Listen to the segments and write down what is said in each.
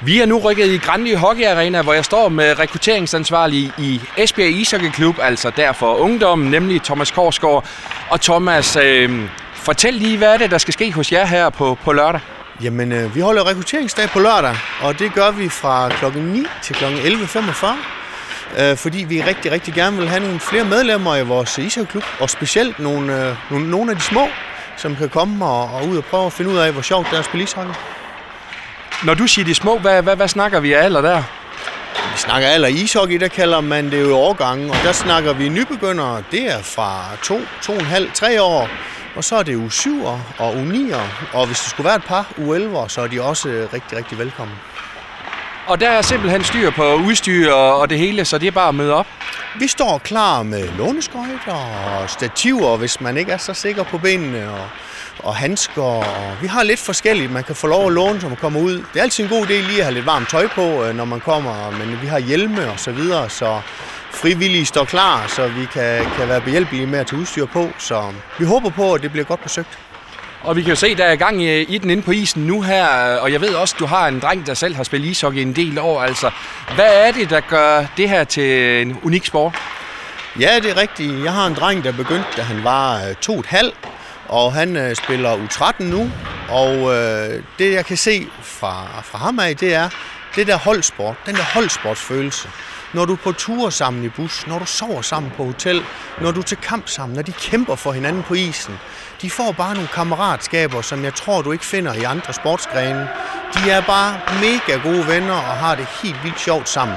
Vi er nu rykket i Grandi Hockey Arena, hvor jeg står med rekrutteringsansvarlig i Esbjerg Ishockey Klub, altså der for ungdommen, nemlig Thomas Korsgaard. Og Thomas, øh, fortæl lige, hvad er det, der skal ske hos jer her på, på lørdag? Jamen, øh, vi holder rekrutteringsdag på lørdag, og det gør vi fra kl. 9 til kl. 11.45. Øh, fordi vi rigtig, rigtig gerne vil have nogle flere medlemmer i vores ishockeyklub, og specielt nogle, øh, nogle, nogle af de små, som kan komme og, og ud og prøve at finde ud af, hvor sjovt det er at spille ishockey. Når du siger de små, hvad, hvad, hvad snakker vi af alder der? Vi snakker alder ishockey, der kalder man det jo årgange, og der snakker vi nybegyndere. Det er fra 2, 2,5, 3 år, og så er det u 7 og u 9 og hvis det skulle være et par u 11 så er de også rigtig, rigtig velkommen. Og der er simpelthen styr på udstyr og og det hele, så det er bare at møde op. Vi står klar med låneskøjter og stativer, hvis man ikke er så sikker på benene, og, og handsker. Og vi har lidt forskelligt, man kan få lov at låne, når man kommer ud. Det er altid en god idé lige at have lidt varmt tøj på, øh, når man kommer, men vi har hjelme og så videre, så frivillige står klar, så vi kan, kan være behjælpelige med at tage udstyr på. Så vi håber på, at det bliver godt besøgt. Og vi kan jo se, der er gang i, i den inde på isen nu her, og jeg ved også, du har en dreng, der selv har spillet ishockey en del år. Altså, hvad er det, der gør det her til en unik sport? Ja, det er rigtigt. Jeg har en dreng, der begyndte, da han var øh, to og et halvt, og han øh, spiller U13 nu. Og øh, det, jeg kan se fra, fra ham af, det er det der holdsport, den der holdsportsfølelse. Når du er på ture sammen i bus, når du sover sammen på hotel, når du er til kamp sammen, når de kæmper for hinanden på isen. De får bare nogle kammeratskaber, som jeg tror, du ikke finder i andre sportsgrene. De er bare mega gode venner og har det helt vildt sjovt sammen.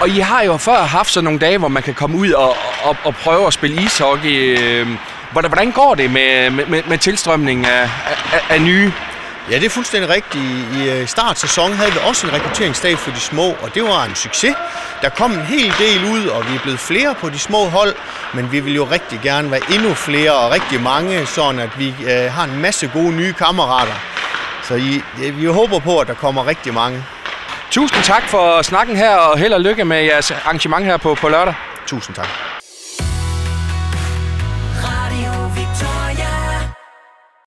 Og I har jo før haft sådan nogle dage, hvor man kan komme ud og, og, og prøve at spille ishockey. Øhm, Øh, Hvordan, hvordan går det med, med, med tilstrømning af, af, af nye? Ja, det er fuldstændig rigtigt. I øh, startsæsonen havde vi også en rekrutteringsdag for de små, og det var en succes. Der kom en hel del ud, og vi er blevet flere på de små hold, men vi vil jo rigtig gerne være endnu flere og rigtig mange, sådan at vi øh, har en masse gode nye kammerater. Så I, vi håber på, at der kommer rigtig mange. Tusind tak for snakken her, og held og lykke med jeres arrangement her på, på lørdag. Tusind tak.